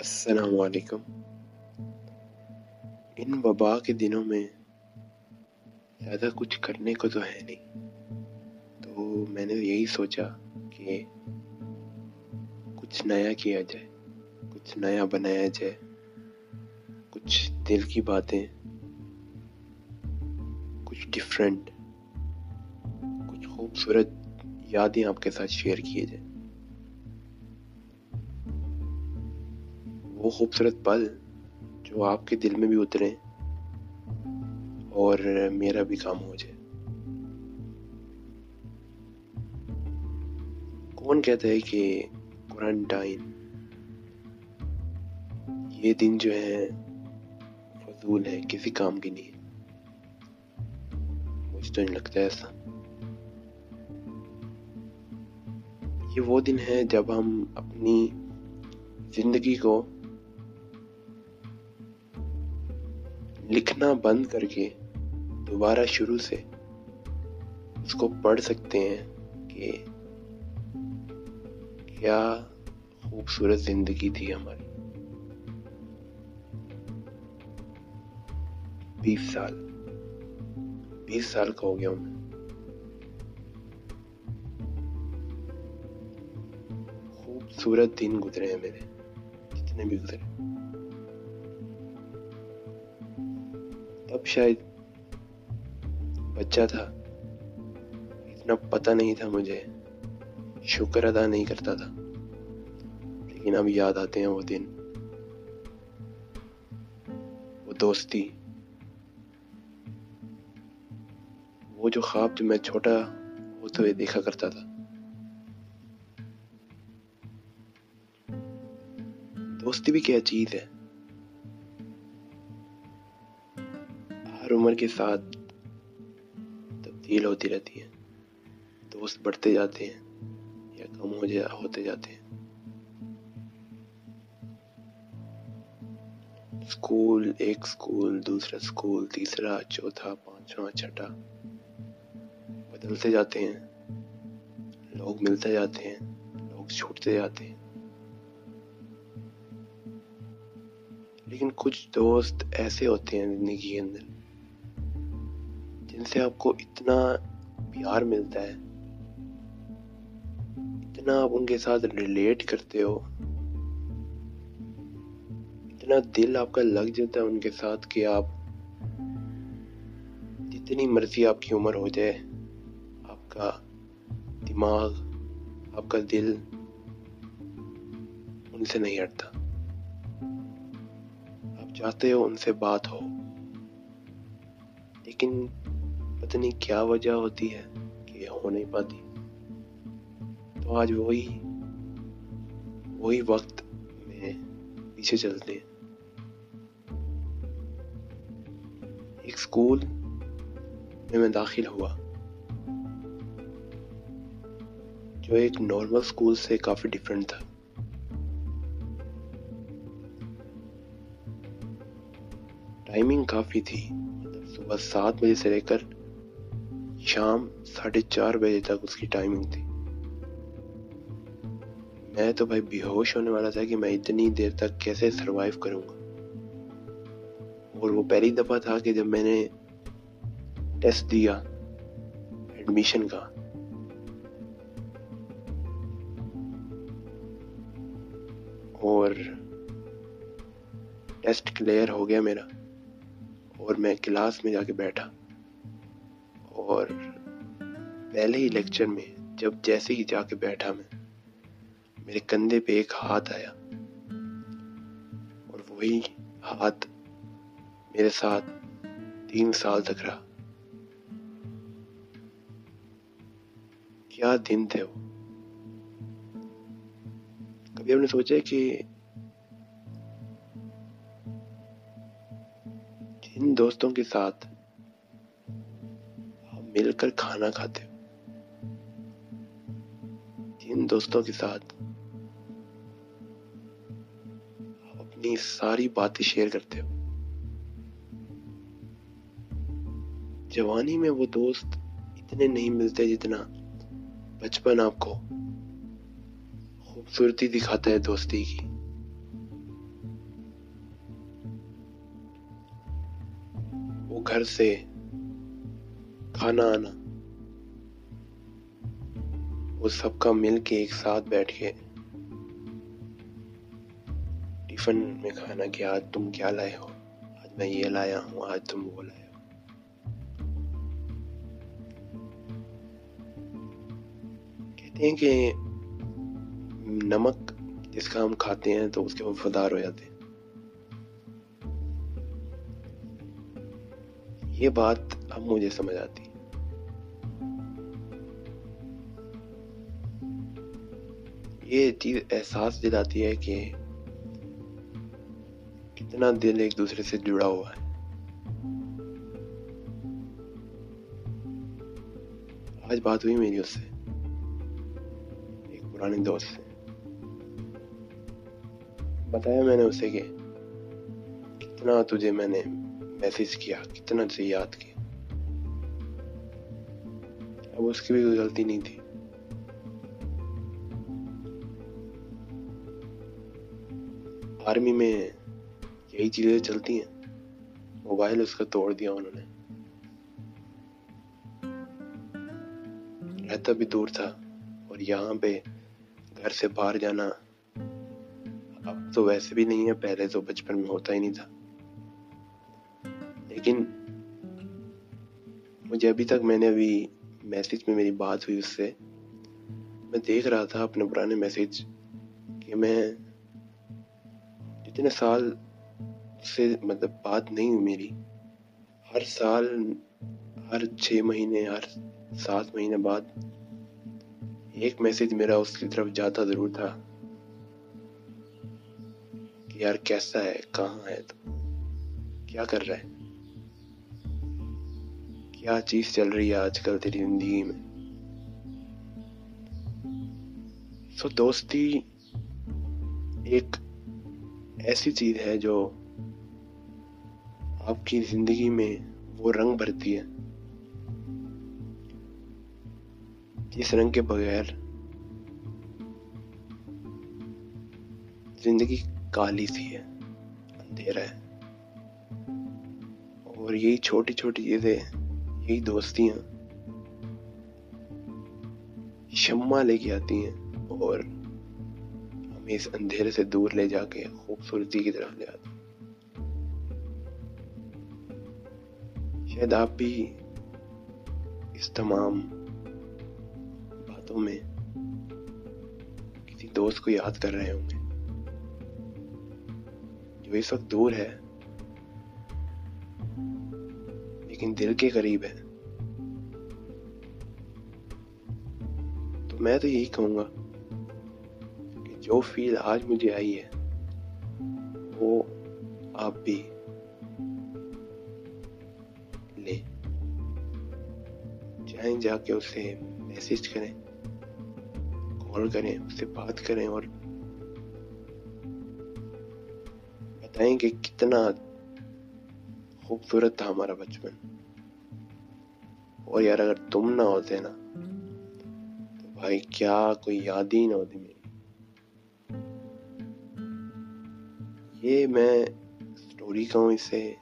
असलकुम इन वबा के दिनों में ज़्यादा कुछ करने को तो है नहीं। तो मैंने यही सोचा कि कुछ नया किया जाए, कुछ नया बनाया जाए, कुछ दिल की बातें, कुछ डिफरेंट कुछ खूबसूरत यादें आपके साथ शेयर किए जाए। वो खूबसूरत पल जो आपके दिल में भी उतरे और मेरा भी काम हो जाए। कौन कहता है कि क्वारंटाइन ये दिन जो है, फजूल है, किसी काम की नहीं। मुझे तो नहीं लगता ऐसा। ये वो दिन है जब हम अपनी ज़िंदगी को लिखना बंद करके दोबारा शुरू से उसको पढ़ सकते हैं कि क्या खूबसूरत ज़िंदगी थी हमारी। बीस साल। बीस साल का हो गया हूँ मैं। खूबसूरत दिन गुजरे हैं मेरे, जितने भी गुजरे। तब शायद बच्चा था। इतना पता नहीं था मुझे। शुक्र अदा नहीं करता था। लेकिन अब याद आते हैं वो दिन। वो दोस्ती। वो जो ख्वाब जो मैं छोटा होते हुए देखा करता था। दोस्ती भी क्या चीज़ है? उम्र के साथ तब्दील होती रहती है, दोस्त बढ़ते जाते हैं या कम हो जा, होते जाते हैं। स्कूल, एक स्कूल, दूसरा स्कूल, तीसरा, चौथा, पांचवा, छठा, बदलते जाते हैं। लोग मिलते जाते हैं, लोग छूटते जाते हैं। लेकिन कुछ दोस्त ऐसे होते हैं ज़िंदगी के अंदर जिनसे आपको इतना प्यार मिलता है, इतना आप उनके साथ रिलेट करते हो, इतना दिल आपका लग जाता है उनके साथ कि आप जितनी मर्ज़ी आपकी उम्र हो जाए, आपका दिमाग, आपका दिल उनसे नहीं हटता। आप चाहते हो उनसे बात हो, लेकिन पता नहीं क्या वजह होती है कि हो नहीं पाती? तो आज वही वही वक्त में पीछे चलते हैं। एक स्कूल में मैं दाखिल हुआ, जो एक नॉर्मल स्कूल से काफ़ी डिफरेंट था। टाइमिंग काफ़ी थी मतलब सुबह सात बजे से लेकर शाम साढ़े चार बजे तक उसकी टाइमिंग थी। मैं तो भाई बेहोश होने वाला था कि मैं इतनी देर तक कैसे सरवाइव करूँगा। और वो पहली दफ़ा था कि जब मैंने टेस्ट दिया एडमिशन का। और टेस्ट क्लियर हो गया मेरा। और मैं क्लास में जाके बैठा। और पहले ही लेक्चर में जब जैसे ही जाके बैठा मैं, मेरे कंधे पे एक हाथ आया और वही हाथ मेरे साथ तीन साल तक रहा। क्या दिन थे वो? कभी हमने सोचा कि जिन दोस्तों के साथ मिलकर खाना खाते हो। जिन दोस्तों के साथ अपनी सारी बातें शेयर करते हो। जवानी में वो दोस्त इतने नहीं मिलते जितना बचपन आपको खूबसूरती दिखाता है दोस्ती की। वो घर से खाना आना। वो सबका मिल के एक साथ बैठ के टिफ़िन में खाना कि आज तुम क्या लाए हो? आज मैं ये लाया हूँ, आज तुम वो लाए हो। कहते हैं कि नमक जिसका हम खाते हैं तो उसके वफादार हो जाते हैं। ये बात अब मुझे समझ आती ये चीज़ एहसास दिलाती है कि कितना दिल एक दूसरे से जुड़ा हुआ है। आज बात हुई मेरी उससे, एक पुराने दोस्त से। बताया मैंने उसे कि कितना तुझे मैंने मैसेज किया, कितना तुझे याद किया। अब उसकी भी कोई गलती नहीं थी। आर्मी में यही चीज़ें चलती हैं। मोबाइल उसका तोड़ दिया उन्होंने। रहता भी दूर था और यहाँ पे घर से बाहर जाना अब तो वैसे भी नहीं है, पहले तो बचपन में होता ही नहीं था। लेकिन मुझे अभी तक मैंने अभी मैसेज में मेरी बात हुई उससे। मैं देख रहा था अपने पुराने मैसेज कि मैं जितने साल से मतलब बात नहीं हुई मेरी। हर साल, हर छः महीने, हर सात महीने बाद एक मैसेज मेरा उसकी तरफ़ जाता ज़रूर था कि यार कैसा है, कहाँ है तो? क्या कर रहा है? क्या चीज़ चल रही है आजकल तेरी ज़िंदगी में? सो दोस्ती एक ऐसी चीज़ है जो आपकी ज़िंदगी में वो रंग भरती है। जिस रंग के बगैर ज़िंदगी काली सी है, अंधेरा है। और यही छोटी छोटी चीज़ें, यही दोस्तियाँ शम्मा लेके आती हैं और हमें इस अंधेरे से दूर ले जाके खूबसूरती की तरफ़ ले आती शायद आप भी इस तमाम बातों में किसी दोस्त को याद कर रहे होंगे। जो इस वक्त दूर है, लेकिन दिल के करीब है। तो मैं तो यही कहूँगा कि जो फील आज मुझे आई है वो आप भी ले। चाहे जाके उसे मैसेज करें, कॉल करें, उससे बात करें और बताएँ कि कितना खूबसूरत था हमारा बचपन। और यार अगर तुम ना होते ना तो भाई क्या कोई याद ही ना होती मेरी। ये मैं स्टोरी कहूँ इसे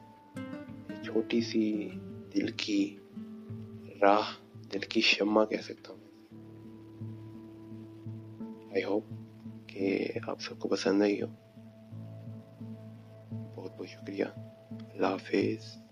छोटी सी दिल की राह, दिल की शम्मा कह सकता हूँ। आई होप कि आप सबको पसंद आई हो। बहुत बहुत शुक्रिया। अल्लाह हाफिज़।